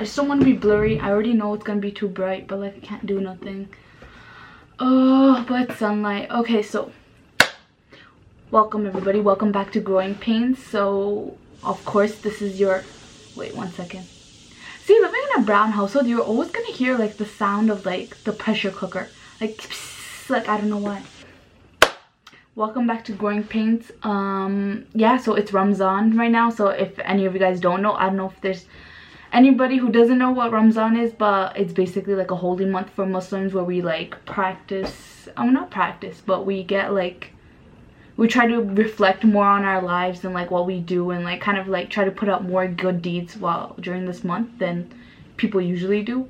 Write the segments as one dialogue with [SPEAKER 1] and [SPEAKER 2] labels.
[SPEAKER 1] I just don't want to be blurry. I already know it's gonna be too bright, but like I can't do nothing. Oh, but sunlight. Okay, so welcome everybody. Welcome back to Growing Pains. So of course this is your wait one second. See, living in a brown household, you're always gonna hear like the sound of like the pressure cooker. Like psst, like I don't know why. Welcome back to Growing Pains. Um yeah, so it's Ramzan right now. So if any of you guys don't know, I don't know if there's anybody who doesn't know what Ramzan is, but it's basically like a holy month for Muslims where we like practice, oh not practice, but we get like, we try to reflect more on our lives and like what we do and like kind of like try to put up more good deeds while during this month than people usually do.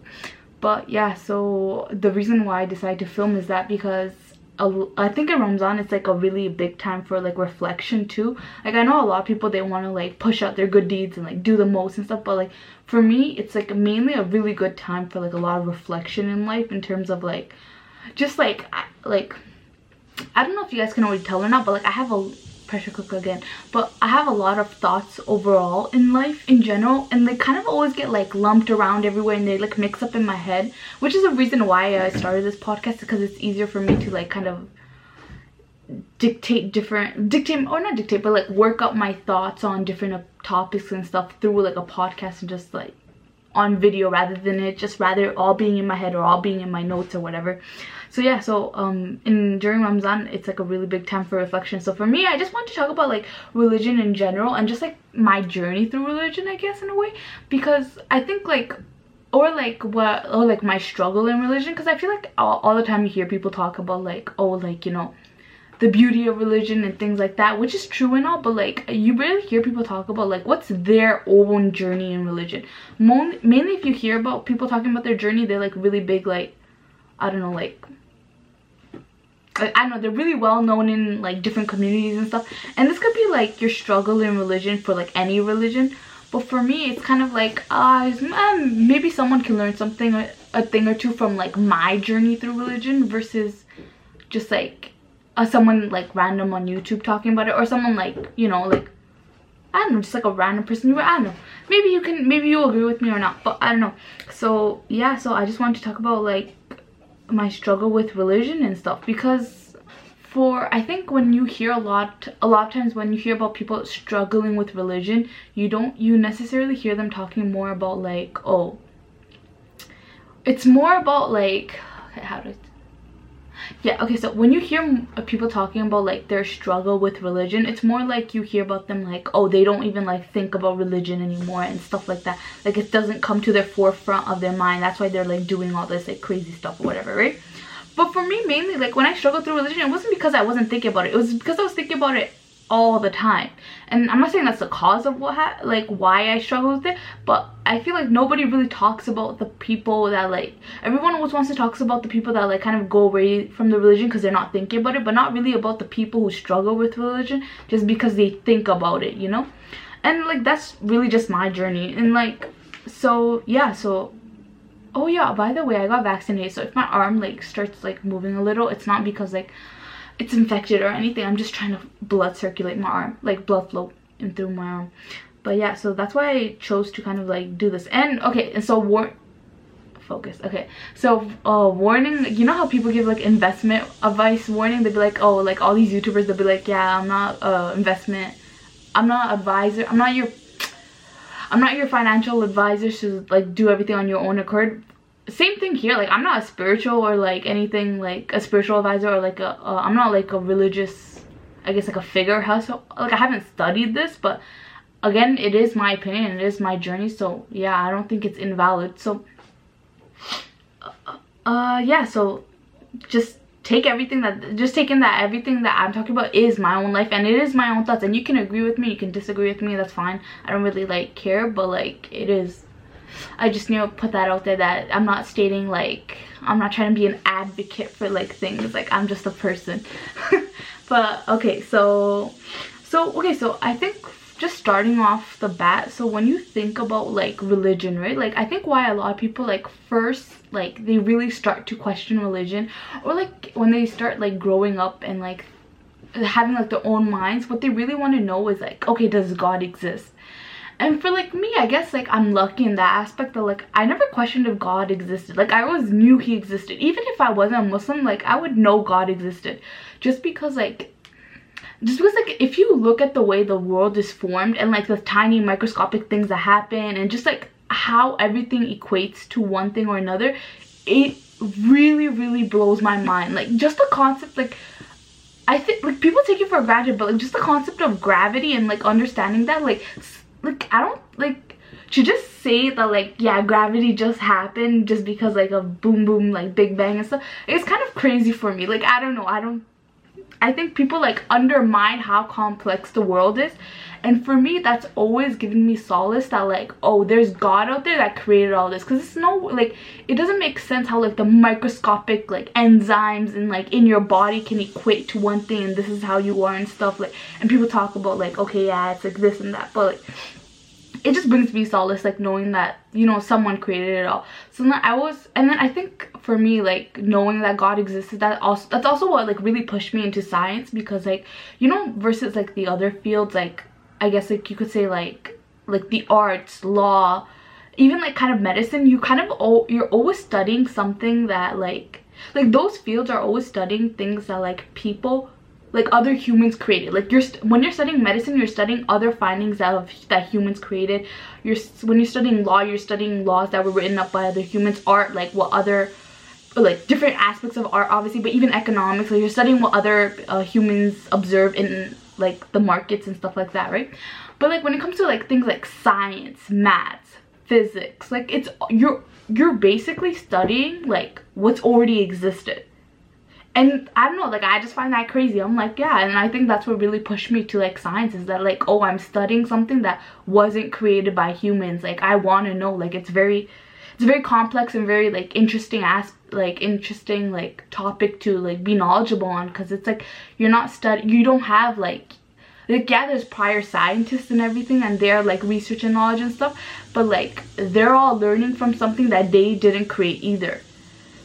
[SPEAKER 1] But yeah, so the reason why I decided to film is that because I think in Ramzan it's like a really big time for like reflection too. Like I know a lot of people they want to like push out their good deeds and like do the most and stuff, but like for me it's like mainly a really good time for like a lot of reflection in life in terms of like just like like I don't know if you guys can already tell or not, but like I have a pressure cooker again. But i have a lot of thoughts overall in life in general and they kind of always get like lumped around everywhere and they like mix up in my head which is a reason why i started this podcast because it's easier for me to like kind of dictate different dictate or not dictate but like work up my thoughts on different topics and stuff through like a podcast and just like on video rather than it just rather all being in my head or all being in my notes or whatever. So yeah so um in during Ramzan it's like a really big time for reflection. So for me I just want to talk about like religion in general and just like my journey through religion I guess in a way. Because I think like or like what or like my struggle in religion. Because I feel like all, all the time you hear people talk about like oh like you know the beauty of religion and things like that which is true and all but like you rarely hear people talk about like what's their own journey in religion Mo mainly if you hear about people talking about their journey they're like really big like i don't know like like, I don't know, they're really well known in like different communities and stuff. And this could be like your struggle in religion for like any religion. But for me, it's kind of like, uh, um, maybe someone can learn something, a thing or two from like my journey through religion versus just like uh, someone like random on YouTube talking about it or someone like, you know, like, I don't know, just like a random person. I don't know. Maybe you can, maybe you agree with me or not, but I don't know. So yeah, so I just wanted to talk about like my struggle with religion and stuff because for I think when you hear a lot a lot of times when you hear about people struggling with religion you don't you necessarily hear them talking more about like oh it's more about like how to yeah okay so when you hear uh, people talking about like their struggle with religion it's more like you hear about them like oh they don't even like think about religion anymore and stuff like that. Like it doesn't come to their forefront of their mind. That's why they're like doing all this like crazy stuff or whatever right? But for me mainly like when i struggled through religion it wasn't because i wasn't thinking about it. It was because i was thinking about it all the time. And i'm not saying that's the cause of what like why i struggle with it but i feel like nobody really talks about the people that like everyone always wants to talk about the people that like kind of go away from the religion because they're not thinking about it but not really about the people who struggle with religion just because they think about it you know? And like that's really just my journey. And like so yeah so oh yeah by the way i got vaccinated. So if my arm like starts like moving a little it's not because like it's infected or anything. I'm just trying to blood circulate my arm, like blood flow in through my arm. But yeah, so that's why I chose to kind of like do this. And okay, and so war focus. Okay, so uh, warning. You know how people give like investment advice warning? They'd be like, oh, like all these YouTubers, they'll be like, yeah, I'm not uh investment. I'm not advisor. I'm not your. I'm not your financial advisor to like do everything on your own accord same thing here like i'm not a spiritual or like anything like a spiritual advisor or like a i'm not like a religious i guess like a figure hustle like i haven't studied this but again it is my opinion it is my journey so yeah i don't think it's invalid so uh, uh yeah so just take everything that just taking that everything that i'm talking about is my own life and it is my own thoughts and you can agree with me you can disagree with me that's fine i don't really like care but like it is I just need to put that out there that I'm not stating like I'm not trying to be an advocate for like things like I'm just a person. But okay so so okay so I think just starting off the bat so when you think about like religion right like I think why a lot of people like first like they really start to question religion or like when they start like growing up and like having like their own minds what they really want to know is like okay does god exist and for like me i guess like i'm lucky in that aspect that like i never questioned if god existed. Like i always knew he existed. Even if i wasn't a muslim like i would know god existed. Just because like just because like if you look at the way the world is formed and like the tiny microscopic things that happen and just like how everything equates to one thing or another it really really blows my mind. Like just the concept like i think like people take it for granted but like just the concept of gravity and like understanding that like like i don't like to just say that like yeah gravity just happened just because like a boom boom like big bang and stuff. It's kind of crazy for me. Like i don't know. I don't I think people like undermine how complex the world is and for me that's always given me solace that like oh there's god out there that created all this. Because it's no like it doesn't make sense how like the microscopic like enzymes and like in your body can equate to one thing and this is how you are and stuff like and people talk about like okay yeah it's like this and that. But like it just brings me solace like knowing that you know someone created it all. So then i was and then i think for me like knowing that god existed that also that's also what like really pushed me into science because like you know versus like the other fields like i guess like you could say like like the arts law even like kind of medicine you kind of you're always studying something that like like those fields are always studying things that like people like other humans created. Like you're when you're studying medicine you're studying other findings of that humans created. You're when you're studying law you're studying laws that were written up by other humans art like what other like different aspects of art obviously but even economics like you're studying what other uh, humans observe in like the markets and stuff like that right? But like when it comes to like things like science maths physics like it's you're you're basically studying like what's already existed. And i don't know like i just find that crazy. I'm like yeah and i think that's what really pushed me to like science is that like oh i'm studying something that wasn't created by humans. Like i want to know like it's very it's a very complex and very like interesting as like interesting like topic to like be knowledgeable on because it's like you're not studying you don't have like like yeah there's prior scientists and everything and they're like research and knowledge and stuff but like they're all learning from something that they didn't create either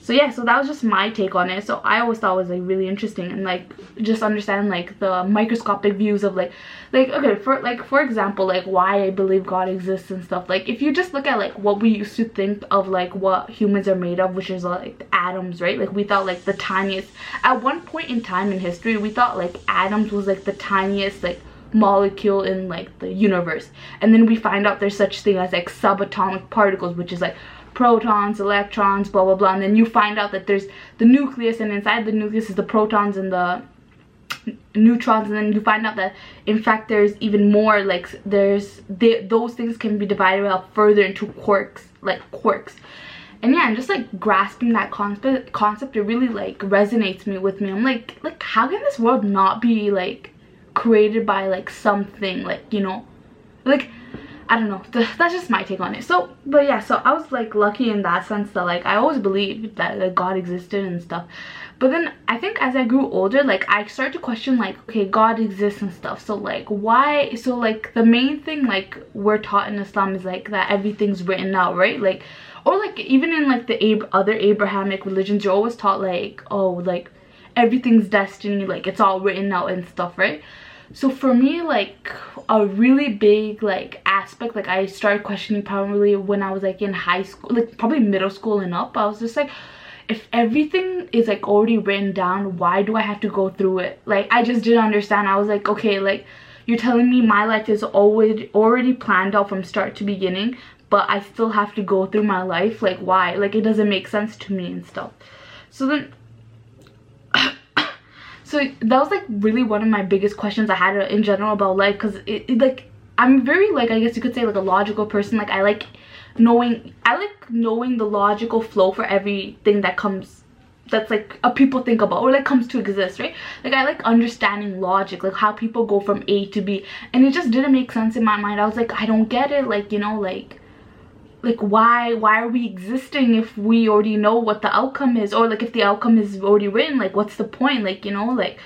[SPEAKER 1] so yeah so that was just my take on it. So i always thought it was like really interesting and like just understand like the microscopic views of like like okay for like for example like why i believe god exists and stuff. Like if you just look at like what we used to think of like what humans are made of which is like atoms right? Like we thought like the tiniest at one point in time in history we thought like atoms was like the tiniest like molecule in like the universe. And then we find out there's such thing as like subatomic particles which is like protons, electrons, blah, blah, blah. And then you find out that there's the nucleus and inside the nucleus is the protons and the neutrons and then you find out that in fact there's even more like there's they, those things can be divided out further into quarks like quarks and yeah i'm just like grasping that concept concept it really like resonates me with me i'm like like how can this world not be like created by like something like you know like I don't know. That's just my take on it. So, but yeah, so I was like lucky in that sense that like I always believed that God existed and stuff. But then I think as I grew older, like I started to question like, okay, God exists and stuff. So like why? So like the main thing like we're taught in Islam is like that everything's written out, right? Like, or like even in like the Ab other Abrahamic religions, you're always taught like, oh, like everything's destiny, like it's all written out and stuff, right? So for me like a really big like aspect like i started questioning probably when i was like in high school like probably middle school and up i was just like if everything is like already written down why do i have to go through it? Like i just didn't understand. I was like okay like you're telling me my life is always already planned out from start to beginning but i still have to go through my life like why? Like it doesn't make sense to me and stuff. So then so that was like really one of my biggest questions i had in general about life because it, it, like i'm very like i guess you could say like a logical person. Like i like knowing i like knowing the logical flow for everything that comes that's like a people think about or like comes to exist right? Like i like understanding logic like how people go from a to b and it just didn't make sense in my mind. I was like i don't get it like you know like like why why are we existing if we already know what the outcome is? Or like if the outcome is already written like what's the point? Like you know like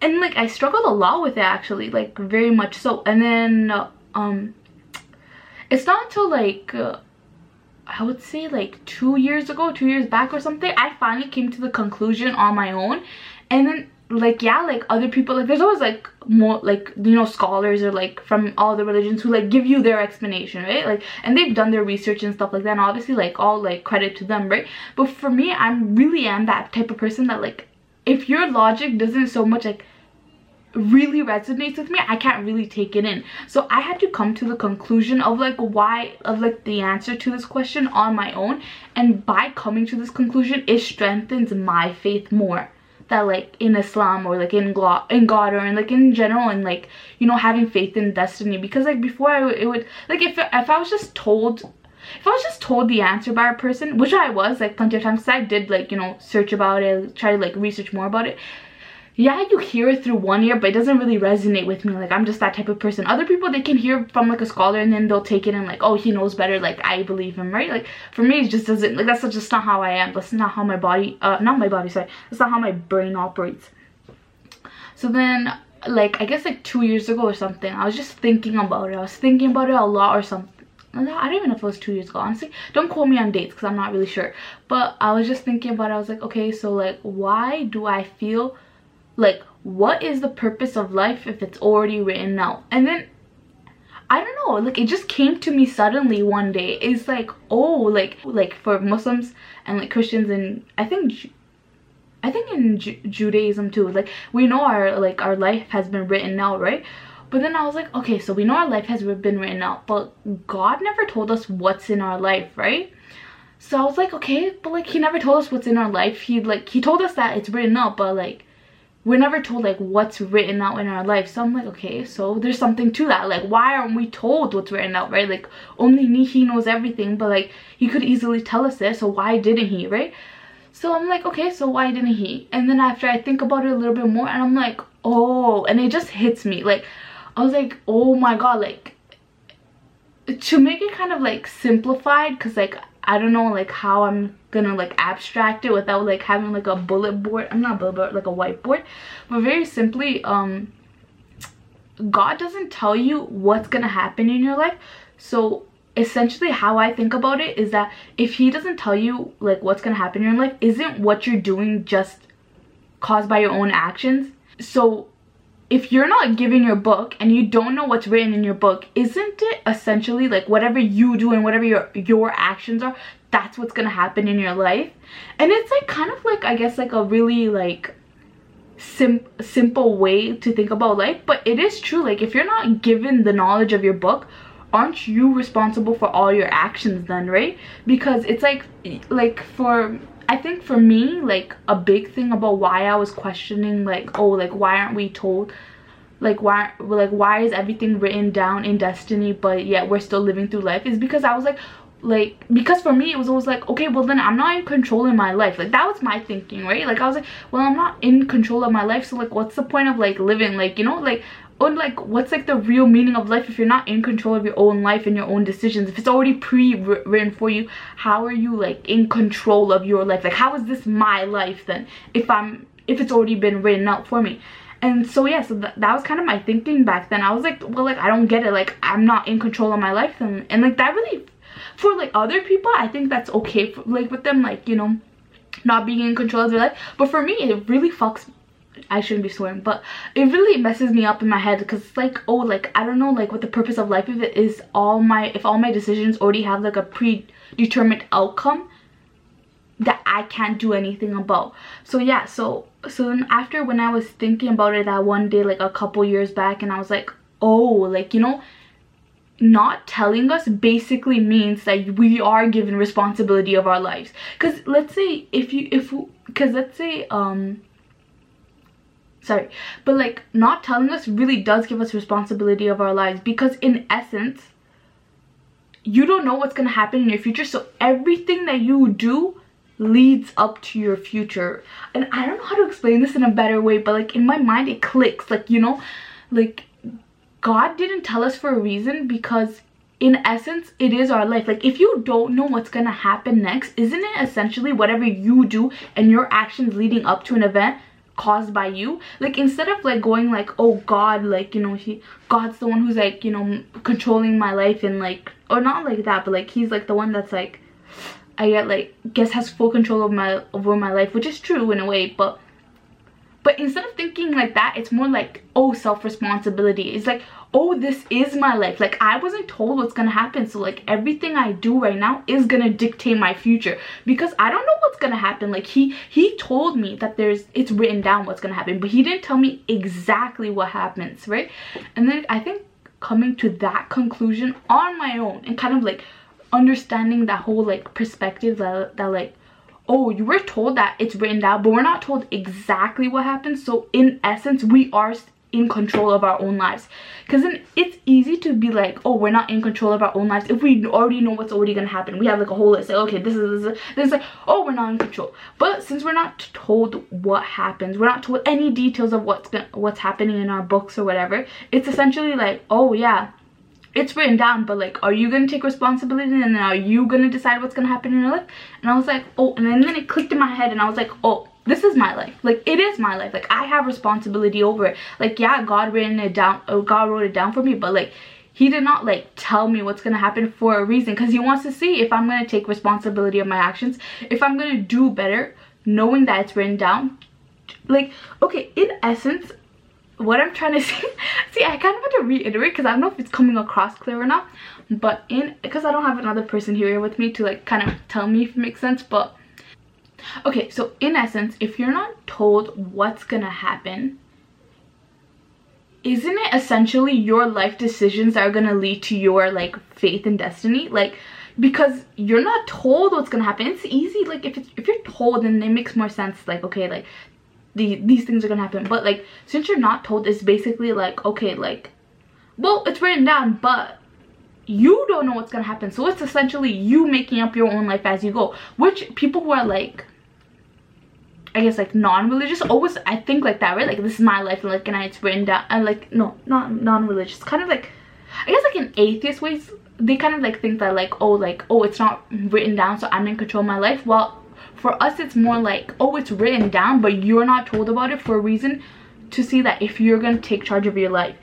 [SPEAKER 1] and like i struggled a lot with it actually like very much so. And then um it's not until like uh, i would say like two years ago two years back or something i finally came to the conclusion on my own. And then like yeah like other people like there's always like more like you know scholars or like from all the religions who like give you their explanation right? Like and they've done their research and stuff like that and obviously like all like credit to them right? But for me i really am that type of person that like if your logic doesn't so much like really resonates with me i can't really take it in. So i had to come to the conclusion of like why of like the answer to this question on my own and by coming to this conclusion it strengthens my faith more that like in Islam or like in God, in God or in like in general and like you know having faith in destiny. Because like before I it would like if if I was just told if I was just told the answer by a person which I was like plenty of times because I did like you know search about it try to like research more about it yeah you hear it through one ear but it doesn't really resonate with me. Like i'm just that type of person. Other people they can hear from like a scholar and then they'll take it and like oh he knows better like i believe him right? Like for me it just doesn't like that's just not how i am. That's not how my body uh not my body sorry. That's not how my brain operates. So then like i guess like two years ago or something i was just thinking about it. I was thinking about it a lot or something. I don't even know if it was two years ago, honestly. Don't quote me on dates because I'm not really sure. But I was just thinking about it. I was like, okay, so like, why do I feel like what is the purpose of life if it's already written out and then I don't know, like it just came to me suddenly one day. It's like, oh, like like for Muslims and like Christians and I think I think in Ju Judaism too. Like we know our like our life has been written out, right? But then I was like, okay, so we know our life has been written out, but God never told us what's in our life, right? So I was like, okay, but like he never told us what's in our life. He like he told us that it's written out, but like we're never told like what's written out in our life. So i'm like okay so there's something to that. Like why aren't we told what's written out right? Like only he knows everything but like he could easily tell us this so why didn't he right? So i'm like okay so why didn't he? And then after i think about it a little bit more and i'm like oh and it just hits me. Like i was like oh my god like to make it kind of like simplified because like I don't know like how I'm gonna like abstract it without like having like a bullet board. I'm not bullet board, like a whiteboard. But very simply, um, God doesn't tell you what's gonna happen in your life. So essentially how I think about it is that if he doesn't tell you like what's gonna happen in your life, isn't what you're doing just caused by your own actions? So if you're not given your book and you don't know what's written in your book isn't it essentially like whatever you do and whatever your your actions are that's what's gonna happen in your life? And it's like kind of like i guess like a really like sim simple way to think about life but it is true like if you're not given the knowledge of your book aren't you responsible for all your actions then right? Because it's like like for I think for me, like a big thing about why I was questioning like, oh, like why aren't we told like why like why is everything written down in destiny but yet we're still living through life is because I was like like because for me it was always like okay well then i'm not in control in my life. Like that was my thinking right? Like i was like well i'm not in control of my life so like what's the point of like living? Like you know like or like what's like the real meaning of life if you're not in control of your own life and your own decisions? If it's already pre-written for you how are you like in control of your life? Like how is this my life then if i'm if it's already been written out for me? And so yeah so th that was kind of my thinking back then. I was like well like i don't get it. Like i'm not in control of my life then. And like that really for like other people i think that's okay for, like with them like you know not being in control of their life. But for me it really fucks I shouldn't be swearing, but it really messes me up in my head because it's like, oh, like, I don't know, like, what the purpose of life if it is all my, if all my decisions already have, like, a predetermined outcome that I can't do anything about. So, yeah, so, so then after when I was thinking about it that one day, like, a couple years back, and I was like, oh, like, you know, not telling us basically means that we are given responsibility of our lives because let's say if you if because let's say um sorry but like not telling us really does give us responsibility of our lives because in essence you don't know what's going to happen in your future so everything that you do leads up to your future. And i don't know how to explain this in a better way but like in my mind it clicks. Like you know like god didn't tell us for a reason because in essence it is our life. Like if you don't know what's gonna happen next isn't it essentially whatever you do and your actions leading up to an event caused by you. Like instead of like going like oh god like you know he god's the one who's like you know controlling my life and like or not like that but like he's like the one that's like i get like guess has full control of my over my life which is true in a way but but instead of thinking like that it's more like oh self-responsibility. It's like oh this is my life. Like i wasn't told what's gonna happen so like everything i do right now is gonna dictate my future. Because i don't know what's gonna happen. Like he he told me that there's it's written down what's gonna happen but he didn't tell me exactly what happens right? And then i think coming to that conclusion on my own and kind of like understanding that whole like perspective that, that like oh you were told that it's written down but we're not told exactly what happens so in essence we are in control of our own lives. Because then it's easy to be like oh we're not in control of our own lives if we already know what's already gonna happen. We have like a whole list like okay this is this is, like oh we're not in control. But since we're not told what happens we're not told any details of what's gonna, what's happening in our books or whatever it's essentially like oh yeah it's written down but like are you gonna take responsibility and then are you gonna decide what's gonna happen in your life? And i was like oh and then, then it clicked in my head and i was like oh this is my life. Like it is my life. Like i have responsibility over it. Like yeah god written it down or god wrote it down for me but like he did not like tell me what's gonna happen for a reason because he wants to see if i'm gonna take responsibility of my actions if i'm gonna do better knowing that it's written down. Like okay in essence what i'm trying to say see i kind of want to reiterate because i don't know if it's coming across clear enough but in because i don't have another person here with me to like kind of tell me if it makes sense but okay so in essence if you're not told what's gonna happen isn't it essentially your life decisions that are gonna lead to your like faith and destiny? Like because you're not told what's gonna happen. It's easy like if it's, if you're told then it makes more sense like okay like the, these things are gonna happen. But like since you're not told it's basically like okay like well it's written down but you don't know what's gonna happen. So it's essentially you making up your own life as you go which people who are like I guess like non-religious always I think like that right? Like this is my life and like and it's written down and like no not non-religious kind of like I guess like in atheist ways they kind of like think that like oh like oh it's not written down so I'm in control of my life. Well for us it's more like oh it's written down but you're not told about it for a reason to see that if you're gonna take charge of your life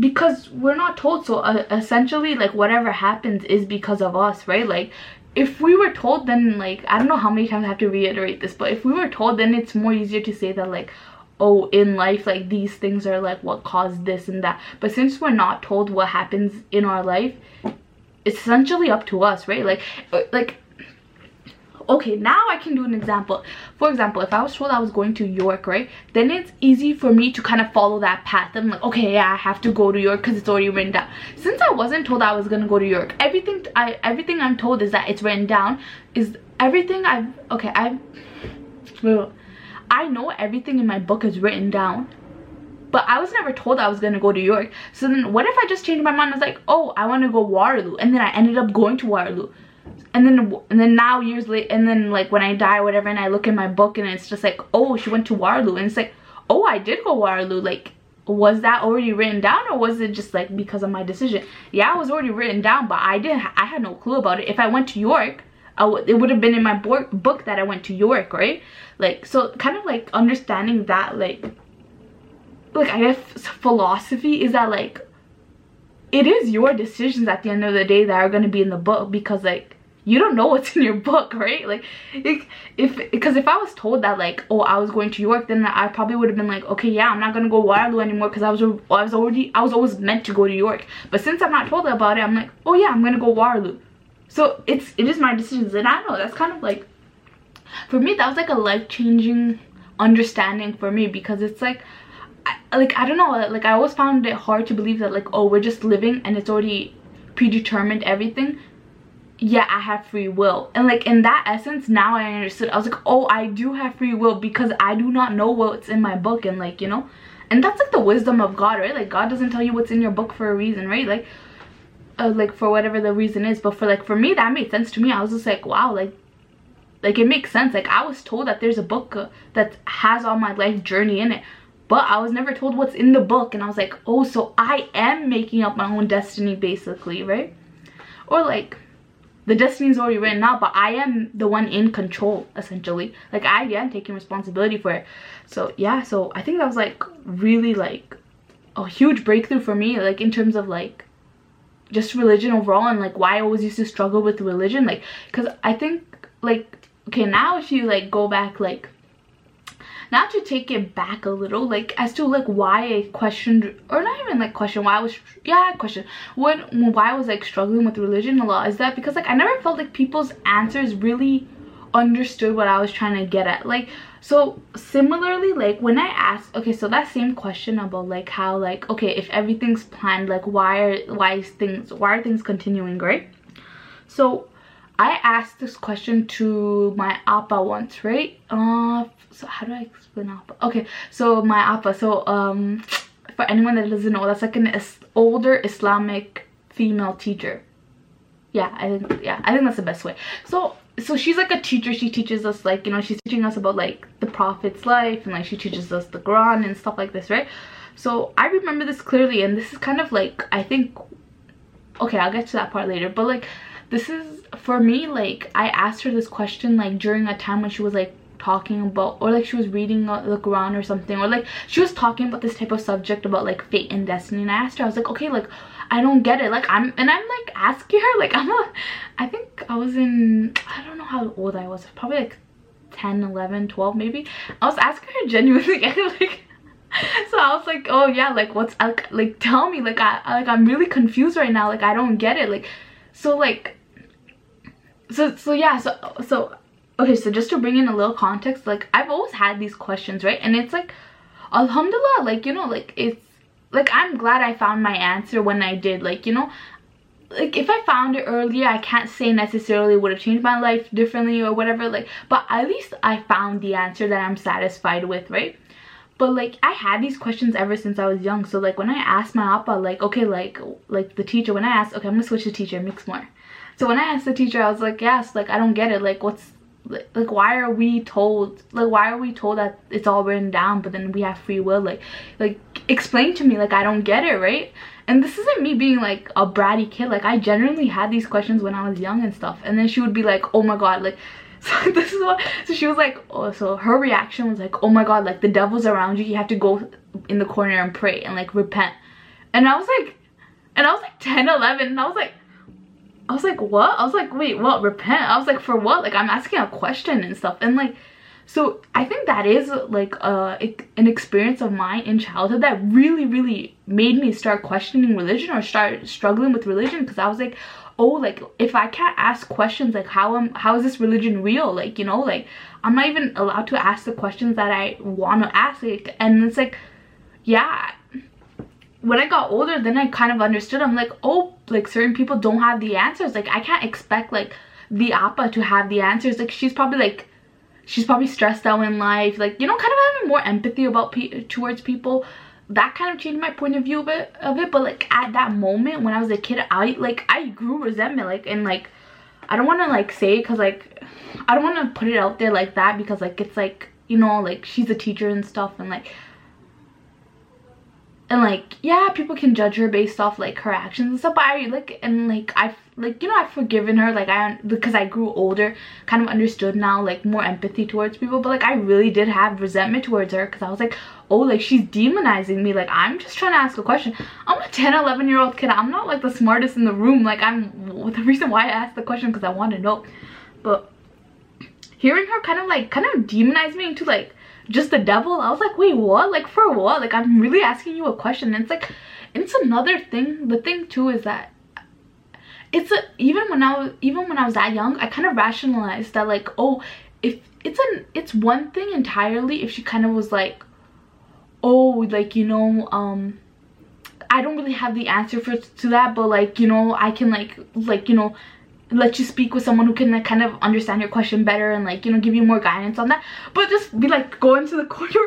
[SPEAKER 1] because we're not told so uh, essentially like whatever happens is because of us right? Like if we were told then like i don't know how many times i have to reiterate this but if we were told then it's more easier to say that like oh in life like these things are like what caused this and that. But since we're not told what happens in our life it's essentially up to us right? Like uh, like okay now i can do an example for example if i was told i was going to york right then it's easy for me to kind of follow that path i'm like okay yeah i have to go to york because it's already written down since i wasn't told i was gonna go to york everything i everything i'm told is that it's written down is everything i've okay i've i know everything in my book is written down but I was never told I was gonna go to York. So then what if I just changed my mind? I was like, oh, I wanna go Waterloo. And then I ended up going to Waterloo and then and then now years later and then like when i die whatever and i look in my book and it's just like oh she went to waterloo. And it's like oh i did go waterloo. Like was that already written down or was it just like because of my decision? Yeah it was already written down but i didn't i had no clue about it. If i went to york it would have been in my book that i went to york right? Like so kind of like understanding that like like i guess philosophy is that like it is your decisions at the end of the day that are going to be in the book because like you don't know what's in your book right? Like if because if i was told that like oh i was going to york then i probably would have been like okay yeah i'm not gonna go waterloo anymore because i was i was already i was always meant to go to york. But since i'm not told about it i'm like oh yeah i'm gonna go waterloo. So it's it is my decisions. And i know that's kind of like for me that was like a life-changing understanding for me because it's like I, like i don't know like i always found it hard to believe that like oh we're just living and it's already predetermined everything. Yeah i have free will. And like in that essence now i understood. I was like oh i do have free will because i do not know what's in my book and like you know? And that's like the wisdom of god right? Like god doesn't tell you what's in your book for a reason right? Like uh, like for whatever the reason is. But for like for me that made sense to me. I was just like wow like like it makes sense. Like i was told that there's a book uh, that has all my life journey in it but i was never told what's in the book and i was like oh so i am making up my own destiny basically right? Or like the destiny is already written out but i am the one in control essentially. Like i am taking responsibility for it. So yeah so i think that was like really like a huge breakthrough for me like in terms of like just religion overall and like why i always used to struggle with religion. Like because i think like okay now if you like go back like now to take it back a little like as to like why i questioned or not even like question why i was yeah i questioned when why i was like struggling with religion a lot is that because like i never felt like people's answers really understood what i was trying to get at like so similarly like when i asked okay so that same question about like how like okay if everything's planned like why are why is things why are things continuing right? So I asked this question to my appa once, right? Uh, so how do I explain appa? Okay, so my appa, so um, for anyone that doesn't know, that's like an is older Islamic female teacher. Yeah, I think yeah, I think that's the best way. So so she's like a teacher she teaches us like you know she's teaching us about like the prophet's life and like she teaches us the quran and stuff like this right so i remember this clearly and this is kind of like i think okay i'll get to that part later but like this is for me like i asked her this question like during a time when she was like talking about or like she was reading the quran or something or like she was talking about this type of subject about like fate and destiny and i asked her i was like okay like i don't get it. Like i'm and i'm like asking her like i'm a i think i was in i don't know how old i was probably like 10 11 12 maybe. I was asking her genuinely like so i was like oh yeah like what's like, like tell me like i like i'm really confused right now like i don't get it like so like so so yeah so so okay so just to bring in a little context like i've always had these questions right? And it's like alhamdulillah like you know like it's like i'm glad i found my answer when i did like you know like if i found it earlier i can't say necessarily would have changed my life differently or whatever like but at least i found the answer that i'm satisfied with right? But like i had these questions ever since i was young. So like when i asked my appa like okay like like the teacher when i asked okay i'm gonna switch the teacher mix more so when i asked the teacher i was like yes like i don't get it. Like what's like why are we told like why are we told that it's all written down but then we have free will? Like like explain to me. Like i don't get it right? And this isn't me being like a bratty kid. Like i genuinely had these questions when i was young and stuff. And then she would be like oh my god like so this is what so she was like oh so her reaction was like oh my god like the devil's around you. You have to go in the corner and pray and like repent. And i was like and i was like 10 11 and i was like I was like, what? I was like, wait, what? Repent? I was like, for what? Like, I'm asking a question and stuff. And like, so I think that is like uh, an experience of mine in childhood that really, really made me start questioning religion or start struggling with religion because I was like, oh, like if I can't ask questions like how am how is this religion real? Like, you know, like I'm not even allowed to ask the questions that I want to ask. Like, and it's like, yeah, when I got older, then I kind of understood. I'm like, oh, like certain people don't have the answers. Like I can't expect like the Appa to have the answers. Like she's probably like, she's probably stressed out in life. Like, you know, kind of having more empathy about pe towards people. That kind of changed my point of view of it, of it. But like at that moment when I was a kid, I like, I grew resentment. Like, and like, I don't want to like say it because like, I don't want to put it out there like that because like, it's like, you know, like she's a teacher and stuff and like, and like yeah people can judge her based off like her actions and stuff but i like and like i like you know i've forgiven her like i because i grew older kind of understood now like more empathy towards people but like i really did have resentment towards her because i was like oh like she's demonizing me like i'm just trying to ask a question. I'm a 10 11 year old kid i'm not like the smartest in the room like i'm the reason why i asked the question because i want to know. But hearing her kind of like kind of demonize me into like just the devil? I was like wait what? Like for what? Like i'm really asking you a question. And it's like it's another thing. The thing too is that it's a even when i was even when i was that young i kind of rationalized that like oh if it's an it's one thing entirely if she kind of was like oh like you know um i don't really have the answer for to that but like you know i can like like you know let you speak with someone who can like, kind of understand your question better and like you know give you more guidance on that. But just be like go into the corner